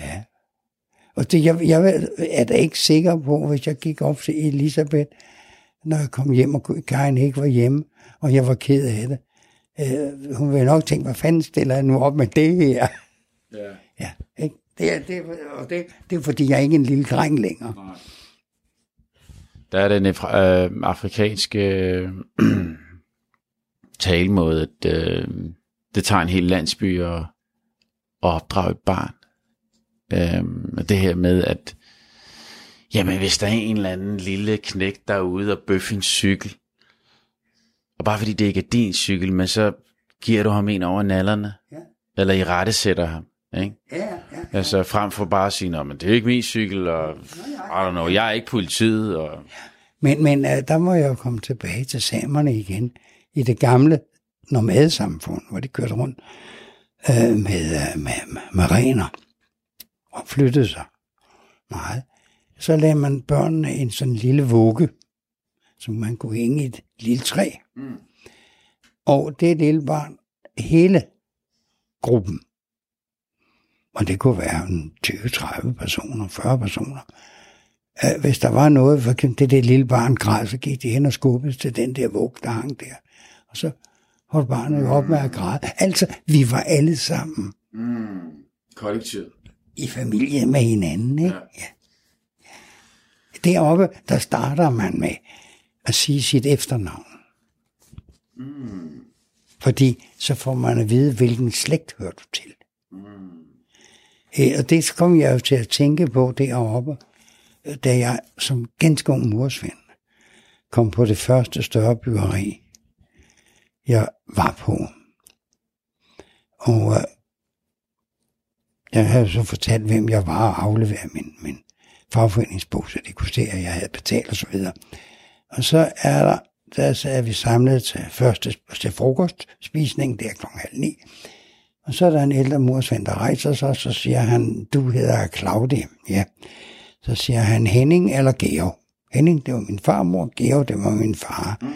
Ja. Og det, jeg, jeg er da ikke sikker på, hvis jeg gik op til Elisabeth, når jeg kom hjem, og Karin ikke var hjemme, og jeg var ked af det. Øh, hun ville nok tænke, hvad fanden stiller jeg nu op med det her?
ja.
Ja, ikke? Det, er, det, og det, det er, fordi jeg er ikke en lille dreng længere.
der er den øh, afrikanske øh, talemåde, at øh, det tager en hel landsby at, at opdrage et barn. Øh, det her med, at jamen, hvis der er en eller anden lille knæk derude og bøffe en cykel, og bare fordi det ikke er din cykel, men så giver du ham en over nallerne,
Ja.
eller i rette sætter ham, ikke?
Ja, ja.
Altså frem for bare at sige, "Nå, men det er ikke min cykel, og I don't know, jeg er ikke politiet, og
Men, men uh, der må jeg jo komme tilbage til samerne igen. I det gamle nomadesamfund, hvor de kørte rundt uh, med, uh, med, med, med rener og flyttede sig meget. Så lagde man børnene en sådan lille vugge, som man kunne hænge i et lille træ. Mm. Og det lille barn, hele gruppen, og det kunne være en 20-30 personer, 40 personer, hvis der var noget, for eksempel det der lille barn græd, så gik de hen og skubbede til den der vug, der hang der. Og så holdt barnet jo op med at græde. Altså, vi var alle sammen
kollektivet.
i familie med hinanden, ikke? Ja. Deroppe, der starter man med at sige sit efternavn. Mm. Fordi så får man at vide, hvilken slægt hører du til. Mm. Og det kom jeg jo til at tænke på deroppe, da jeg som ganske ung mursvend kom på det første større byggeri, jeg var på. Og øh, jeg havde så fortalt, hvem jeg var, og afleveret min, min fagforeningsbog, så det kunne se, at jeg havde betalt og så videre. Og så er der, der så er vi samlet til første til frokostspisning, det er klokken halv ni. Og så er der en ældre mursvend, der rejser sig, og så siger han, du hedder Claudia. Ja. Så siger han Henning eller Georg. Henning, det var min farmor, Georg, det var min far. Mm.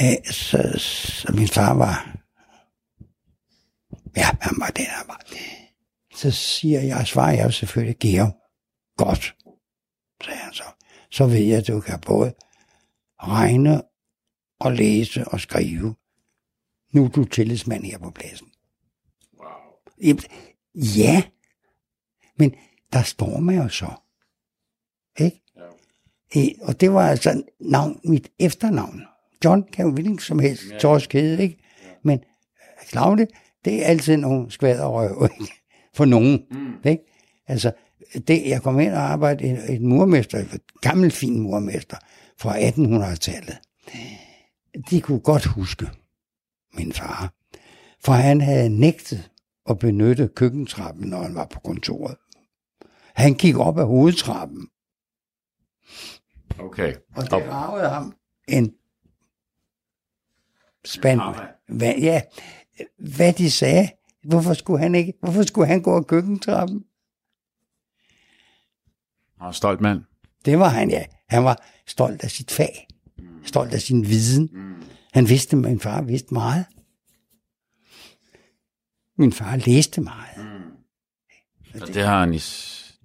Æ, så, så min far var, ja, han var den, han var. Så siger jeg, svarer jeg selvfølgelig, Georg, godt, sagde han så. Så ved jeg, at du kan både regne og læse og skrive. Nu er du tillidsmand her på pladsen. Wow. Ja, men der står man jo så. Ikke? Ja. Og det var altså navn, mit efternavn. John kan jo hvilken som helst ja. torsk hedde, ikke? Ja. Men Claude, det er altid nogle skvaderrøv, ikke? For nogen, mm. ikke? Altså, det, jeg kom ind og arbejdede i et, et murmester, et gammel fin murmester fra 1800-tallet. De kunne godt huske min far, for han havde nægtet at benytte køkkentrappen, når han var på kontoret. Han gik op ad hovedtrappen,
Okay.
og det ragede ham en spand. Hvad, ja, hvad de sagde. Hvorfor skulle han ikke? Hvorfor skulle han gå ad køkkentrappen?
Og stolt mand.
Det var han, ja. Han var stolt af sit fag. stolt af sin viden. Han vidste, min far vidste meget. Min far læste meget.
Mm. Og det har han, i,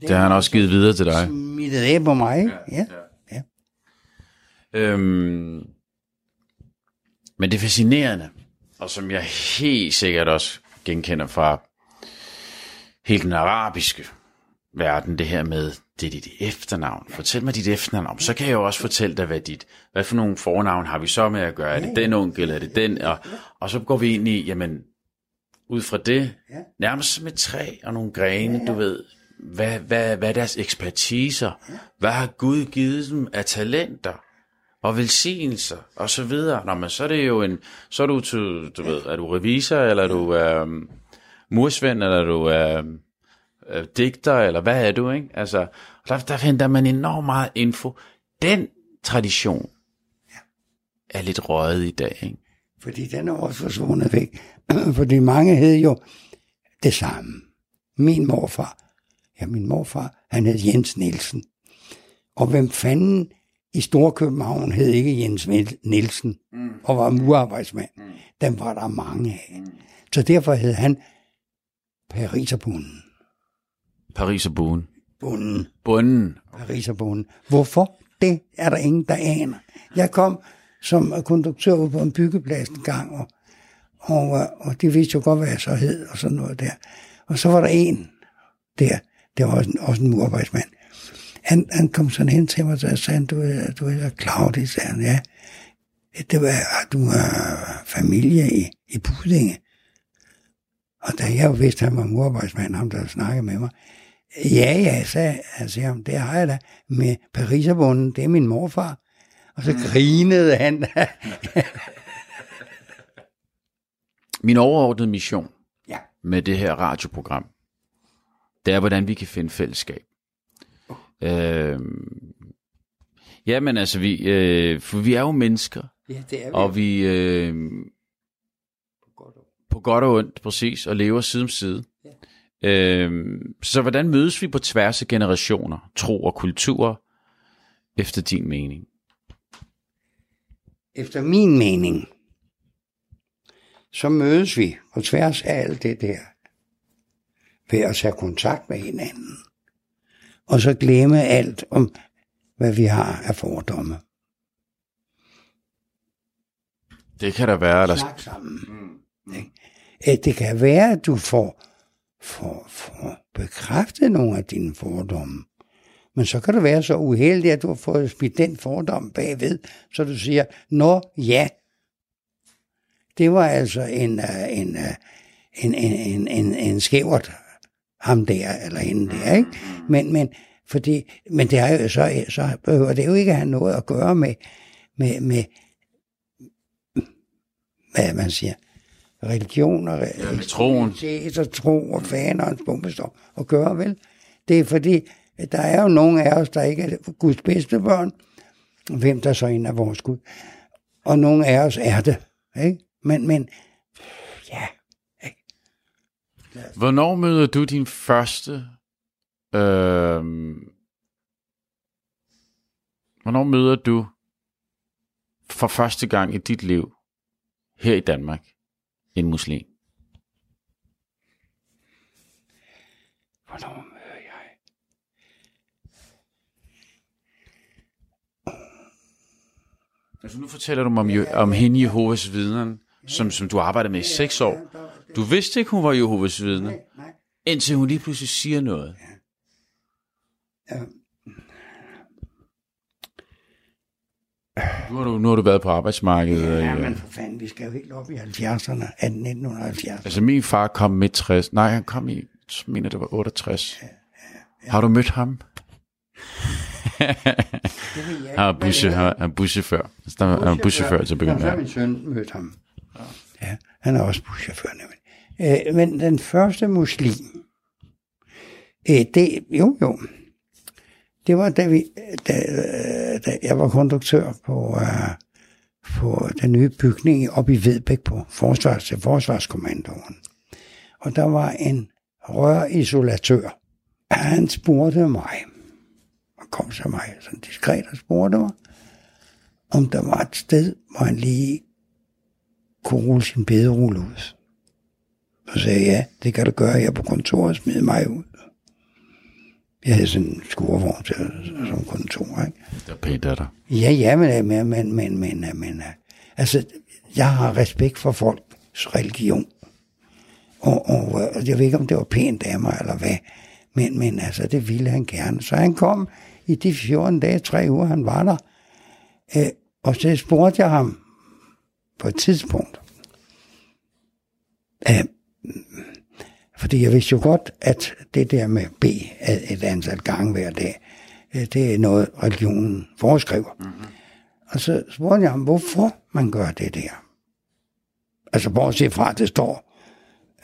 det har han også givet videre til dig.
Smittet af på mig, ikke? Ja. ja. ja.
Øhm, men det er fascinerende, og som jeg helt sikkert også genkender fra helt den arabiske verden, det her med, det er dit efternavn. Fortæl mig dit efternavn. Så kan jeg jo også fortælle dig, hvad, dit, hvad for nogle fornavn har vi så med at gøre. Er det den onkel, er det den? Og, og så går vi ind i, jamen, ud fra det, nærmest som et træ og nogle grene, du ved, hvad, hvad, hvad er deres ekspertiser? Hvad har Gud givet dem af talenter? og velsignelser og så videre. Nå, men så er det jo en, så er du, til, du ved, er du revisor, eller er du um, mursvend, eller er du um, uh, digter, eller hvad er du, ikke? Altså, der, der finder man enormt meget info. Den tradition er lidt røget i dag, ikke?
Fordi den er også forsvundet væk. Fordi mange hed jo det samme. Min morfar, ja, min morfar, han hed Jens Nielsen. Og hvem fanden i Storkøbenhavn hed ikke Jens Nielsen mm. og var murarbejdsmand. Mm. Dem var der mange af. Mm. Så derfor hed han Pariserbunden.
Pariserbunden.
Bunden.
Bunden.
Pariserbunden. Hvorfor? Det er der ingen, der aner. Jeg kom som konduktør på en byggeplads en gang, og, og, og de vidste jo godt, hvad jeg så hed, og sådan noget der. Og så var der en der, det var også en, også en murarbejdsmand, han, han kom sådan hen til mig, og sagde, du, du er Claudi, sagde han, ja. Det var, du har familie i, i Budinge. Og da jeg vidste, at han var murarbejdsmand, ham der snakkede med mig, ja, ja, sagde han, siger, det har jeg da med Pariserbunden, det er min morfar. Og så grinede han.
min overordnede mission
ja.
med det her radioprogram, det er, hvordan vi kan finde fællesskab. Øh, ja, men altså, vi, øh, for vi er jo mennesker.
Ja, det er vi.
Og vi... Øh, på godt og ondt, præcis, og lever side om side. Øh, så hvordan mødes vi på tværs af generationer, tro og kultur, efter din mening?
Efter min mening, så mødes vi på tværs af alt det der, ved at tage kontakt med hinanden og så glemme alt om, hvad vi har af fordomme.
Det kan der være. Der...
Snak sammen. Mm. Det kan være, at du får, får, får bekræftet nogle af dine fordomme. Men så kan du være så uheldig, at du har fået smidt den fordom bagved, så du siger, nå ja, det var altså en, øh, en, øh, en, en, en, en, en skævert ham der eller hende der, ikke? Men, men, fordi, men det er jo så, så behøver det jo ikke have noget at gøre med, med, med hvad man siger, religion og
ja, troen.
og tro og faner og bombestår at gøre, vel? Det er fordi, der er jo nogle af os, der ikke er Guds bedste børn, hvem der så en af vores Gud. Og nogle af os er det, ikke? Men, men ja,
Hvornår møder du din første... Øh, hvornår møder du for første gang i dit liv her i Danmark en muslim?
Hvornår møder jeg?
Altså nu fortæller du mig om, om hende Jehovas vidner, som, som du arbejdede med i seks år. Du vidste ikke, hun var Jehovas vidne, indtil hun lige pludselig siger noget. Ja. Nu har, du, nu har du været på arbejdsmarkedet.
Ja, men for fanden, vi skal jo helt op i 70'erne, 1970.
Altså min far kom med 60, nej han kom i, mener det var 68. Ja, ja. Har du mødt ham? han er buschauffør. Han er buschauffør. Han er buschauffør til at begynde
med. Ja, min søn mødte ham. Ja, han er også buschauffør nemlig. Øh, men den første muslim, øh, det, jo jo, det var da, vi, da, øh, da jeg var konduktør på, uh, på den nye bygning oppe i Vedbæk på forsvars, til Forsvarskommandoen. Og der var en rørisolatør. Han spurgte mig, og kom til mig sådan diskret og spurgte mig, om der var et sted, hvor han lige kunne rulle sin bederulle ud. Så sagde jeg, ja, det kan du gøre her på kontoret, smid mig ud. Jeg havde sådan en skurvogn til som kontor, ikke?
Det er pænt af dig.
Ja, ja, men, men, men, men, men, men altså, jeg har respekt for folks religion. Og, og, og jeg ved ikke, om det var pænt af mig, eller hvad. Men, men altså, det ville han gerne. Så han kom i de 14 dage, tre uger, han var der. Øh, og så spurgte jeg ham på et tidspunkt. Øh, fordi jeg vidste jo godt, at det der med B et antal gange hver dag, øh, det er noget, religionen foreskriver. Mm-hmm. Og så spurgte jeg ham, hvorfor man gør det der. Altså bortset fra, at det står,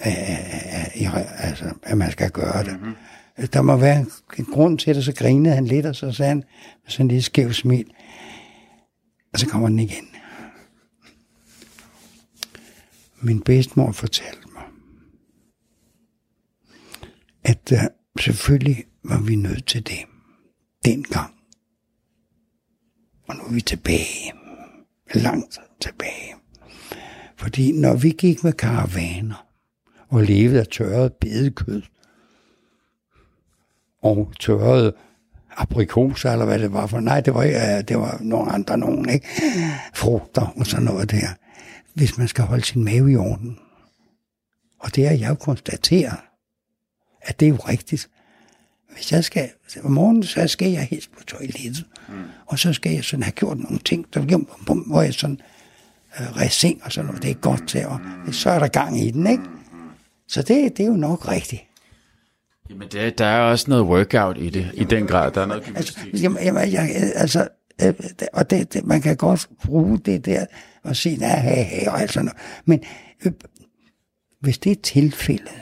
øh, altså, at man skal gøre det. Mm-hmm. Der må være en grund til det, så grinede han lidt, og så sagde han med sådan lidt skæv smil, og så kommer den igen. Min bedstemor fortalte mig, at uh, selvfølgelig var vi nødt til det dengang. Og nu er vi tilbage. Langt tilbage. Fordi når vi gik med karavaner og levede af tørret bedekød og tørret aprikoser, eller hvad det var for. Nej, det var, ja, det var nogle andre nogen, ikke? Frugter og sådan noget der. Hvis man skal holde sin mave i orden. Og det har jeg jo konstateret, at det er jo rigtigt. Hvis jeg skal, om morgenen, så skal jeg helst på toilettet. Mm. Og så skal jeg sådan have gjort nogle ting, der, hvor jeg sådan øh, resing og sådan noget. Det er godt til, og så er der gang i den, ikke? Så det, det er jo nok rigtigt.
Jamen, det, der er også noget workout i det, i den grad. Der er noget
altså, jamen, jamen, jeg, altså, øh, og det, det, man kan godt bruge det der og sige, nej, hey, hey, og alt sådan noget. Men øh, hvis det er tilfældet,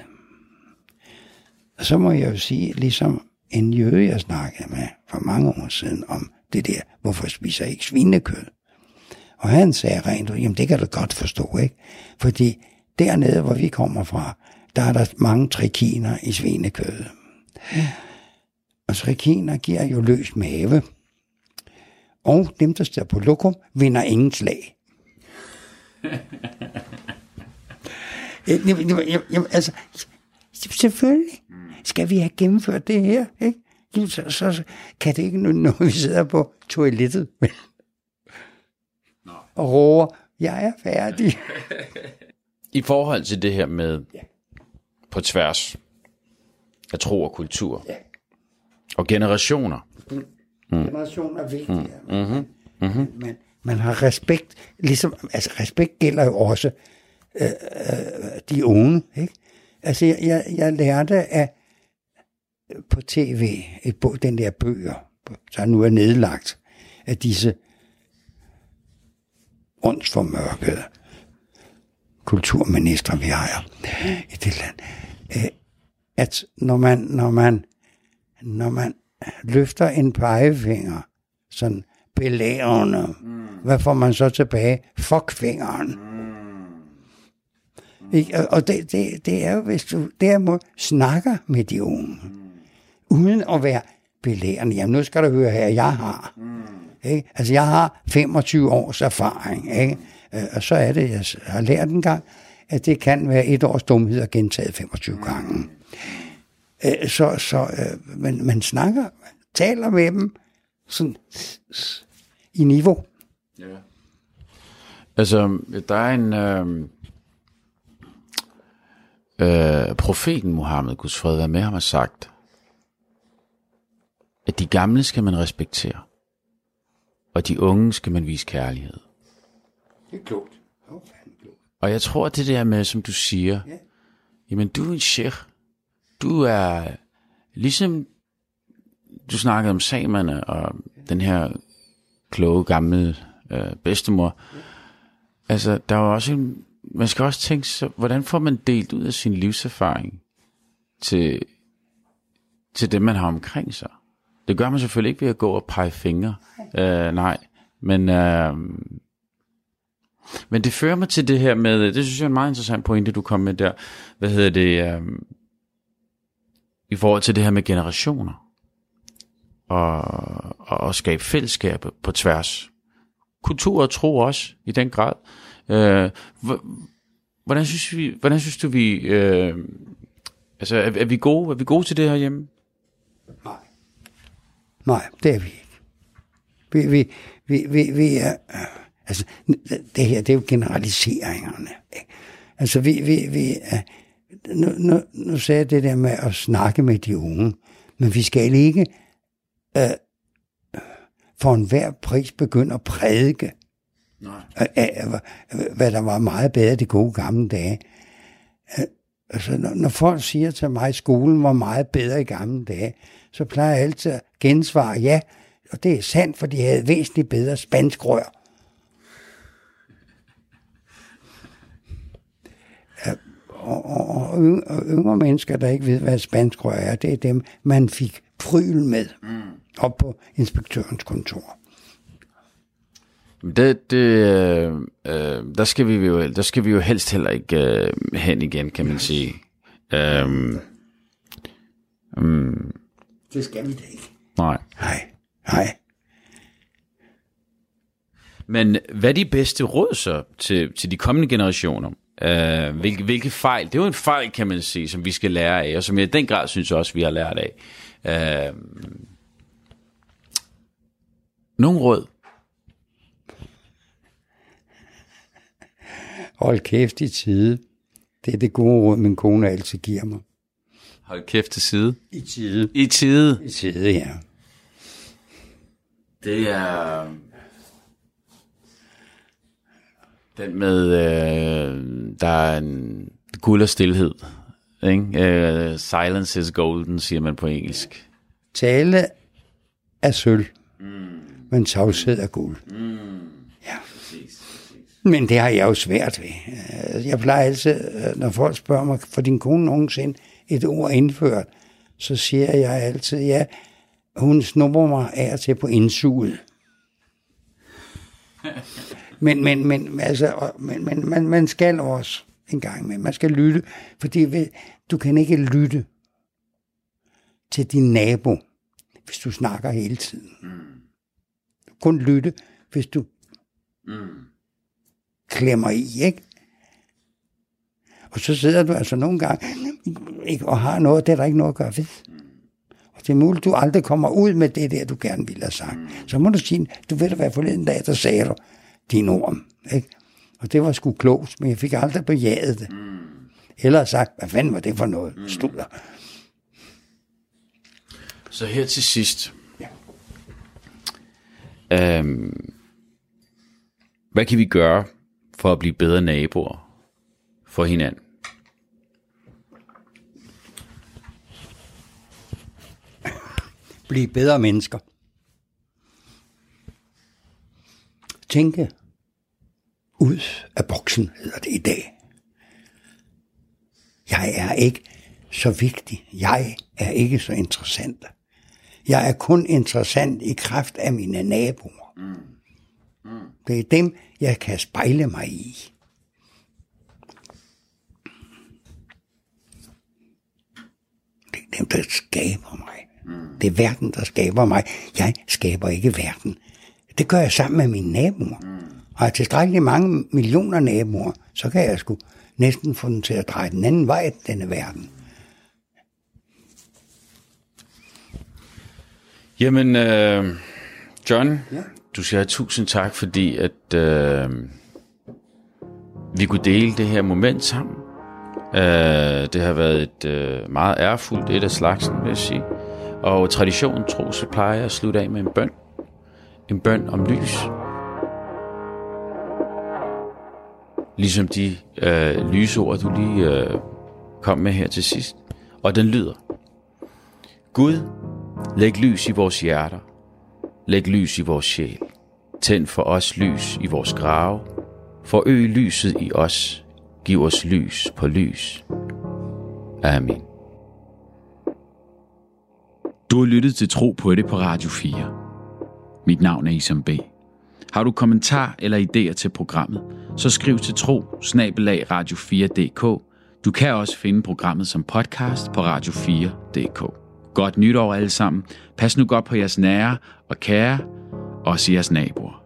så må jeg jo sige, ligesom en jøde, jeg snakkede med for mange år siden om det der, hvorfor spiser jeg ikke svinekød? Og han sagde rent ud, jamen det kan du godt forstå, ikke? Fordi dernede, hvor vi kommer fra, der er der mange trikiner i svinekødet. Og trikiner giver jo løs mave. Og dem, der står på lokum, vinder ingen slag. jamen, altså, selvfølgelig skal vi have gennemført det her, ikke? Så, så kan det ikke noget, vi sidder på toilettet og råber, jeg er færdig.
I forhold til det her med ja. på tværs af tro og kultur ja. og generationer.
Mm. Generationer er vigtige. Mm. Mm-hmm. Mm-hmm. Men man har respekt, ligesom, altså respekt gælder jo også øh, øh, de unge, ikke? Altså, jeg, jeg, jeg lærte af på tv, et bog, den der bøger, der nu er nedlagt, af disse åndsformørkede kulturminister, vi har i det land, øh, at når man, når man, når man løfter en pegefinger, sådan belærende, mm. hvad får man så tilbage? Fuckfingeren. Mm. Ikke? Og det, det, det er jo, hvis du derimod snakker med de unge, mm. Uden at være belærende. Jamen, nu skal du høre her, jeg har. Mm. Ikke? Altså, jeg har 25 års erfaring, ikke? Øh, og så er det, jeg har lært en gang, at det kan være et års dumhed og gentaget 25 gange. Øh, så, så øh, man, man snakker, taler med dem sådan i niveau. Ja.
Altså, der er en... Øh, øh, profeten Mohammed, Guds fred være med ham, har sagt, at de gamle skal man respektere, og de unge skal man vise kærlighed.
Det er klogt.
Og jeg tror, det der med, som du siger, ja. jamen du er en sheikh. Du er ligesom, du snakkede om samerne og den her kloge gamle øh, bedstemor. Ja. Altså, der var også en, man skal også tænke så, hvordan får man delt ud af sin livserfaring til, til dem, man har omkring sig? Det gør man selvfølgelig ikke ved at gå og pege fingre. Øh, nej, men øh, men det fører mig til det her med, det synes jeg er en meget interessant pointe, du kom med der. Hvad hedder det? øh, I forhold til det her med generationer. Og, og, og skabe fællesskab på tværs. kultur og tro også, i den grad. Øh, hvordan, synes vi, hvordan synes du, vi... Øh, altså, er, er, vi gode, er vi gode til det her hjemme?
Nej. Nej, det er vi ikke. Vi, vi, vi, vi, vi er... Altså, det her, det er jo generaliseringerne. Ikke? Altså, vi, vi, vi er, nu, nu, nu sagde jeg det der med at snakke med de unge, men vi skal ikke øh, for enhver pris begynde at prædike, Nej. Af, hvad der var meget bedre de gode gamle dage. Øh, altså, når, når folk siger til mig, at skolen var meget bedre i gamle dage, så plejer jeg altid at gensvare, ja, og det er sandt, for de havde væsentligt bedre spansk rør. Og, og, og yngre mennesker, der ikke ved, hvad spansk rør er, det er dem, man fik pryl med mm. op på inspektørens kontor.
Det, det, øh, øh, der, skal vi jo, der skal vi jo helst heller ikke øh, hen igen, kan man sige. Um,
um, det skal vi da ikke.
Nej.
Nej, nej.
Men hvad er de bedste råd så til, til de kommende generationer? Uh, hvilke, hvilke fejl? Det er jo en fejl, kan man sige, som vi skal lære af, og som jeg i den grad synes også, vi har lært af. Uh, nogle råd?
Hold kæft i tide. Det er det gode råd, min kone altid giver mig.
Hold kæft til side?
I tide.
I tide?
I tide, ja.
Det er... Den med, øh, der er en guld og stillhed. Ikke? Uh, silence is golden, siger man på engelsk.
Tale er sølv, mm. men tavshed er guld. Mm. Ja. Præcis. Men det har jeg jo svært ved. Øh, jeg plejer altid, øh, når folk spørger mig, for din kone nogensinde et ord indført, så siger jeg altid, ja, hun snupper mig af og til på indsuget. Men, men, men, altså, men, men man, man skal også en gang med. Man skal lytte, fordi du kan ikke lytte til din nabo, hvis du snakker hele tiden. Mm. Kun lytte, hvis du mm klemmer i, ikke? Og så sidder du altså nogle gange ikke, og har noget, det er der ikke noget at gøre ved. Og det er muligt, du aldrig kommer ud med det der, du gerne ville have sagt. Så må du sige, du ved da hvad, forleden dag, der sagde du din ord, ikke? Og det var sgu klogt, men jeg fik aldrig bejaget det. Eller sagt, hvad fanden var det for noget? Studer.
Så her til sidst. Ja. Øhm, hvad kan vi gøre for at blive bedre naboer for hinanden.
Blive bedre mennesker. Tænke ud af boksen, hedder det i dag. Jeg er ikke så vigtig. Jeg er ikke så interessant. Jeg er kun interessant i kraft af mine naboer. Mm. Mm. Det er dem, jeg kan spejle mig i. Det er dem, der skaber mig. Mm. Det er verden, der skaber mig. Jeg skaber ikke verden. Det gør jeg sammen med mine naboer. Mm. Og jeg tilstrækkeligt mange millioner naboer, så kan jeg sgu næsten få dem til at dreje den anden vej, denne verden.
Jamen, øh, John, ja du siger tusind tak, fordi at øh, vi kunne dele det her moment sammen. Øh, det har været et øh, meget ærefuldt et af slagsen, vil jeg sige. Og traditionen tro, så plejer jeg at slutte af med en bøn. En bøn om lys. Ligesom de øh, lysord, du lige øh, kom med her til sidst. Og den lyder. Gud, læg lys i vores hjerter Læg lys i vores sjæl. Tænd for os lys i vores grave. Forøg lyset i os. Giv os lys på lys. Amen.
Du har lyttet til Tro på det på Radio 4. Mit navn er Isam B. Har du kommentar eller idéer til programmet, så skriv til tro radio4.dk. Du kan også finde programmet som podcast på radio4.dk. Godt nytår alle sammen. Pas nu godt på jeres nære og kære, og jeres naboer.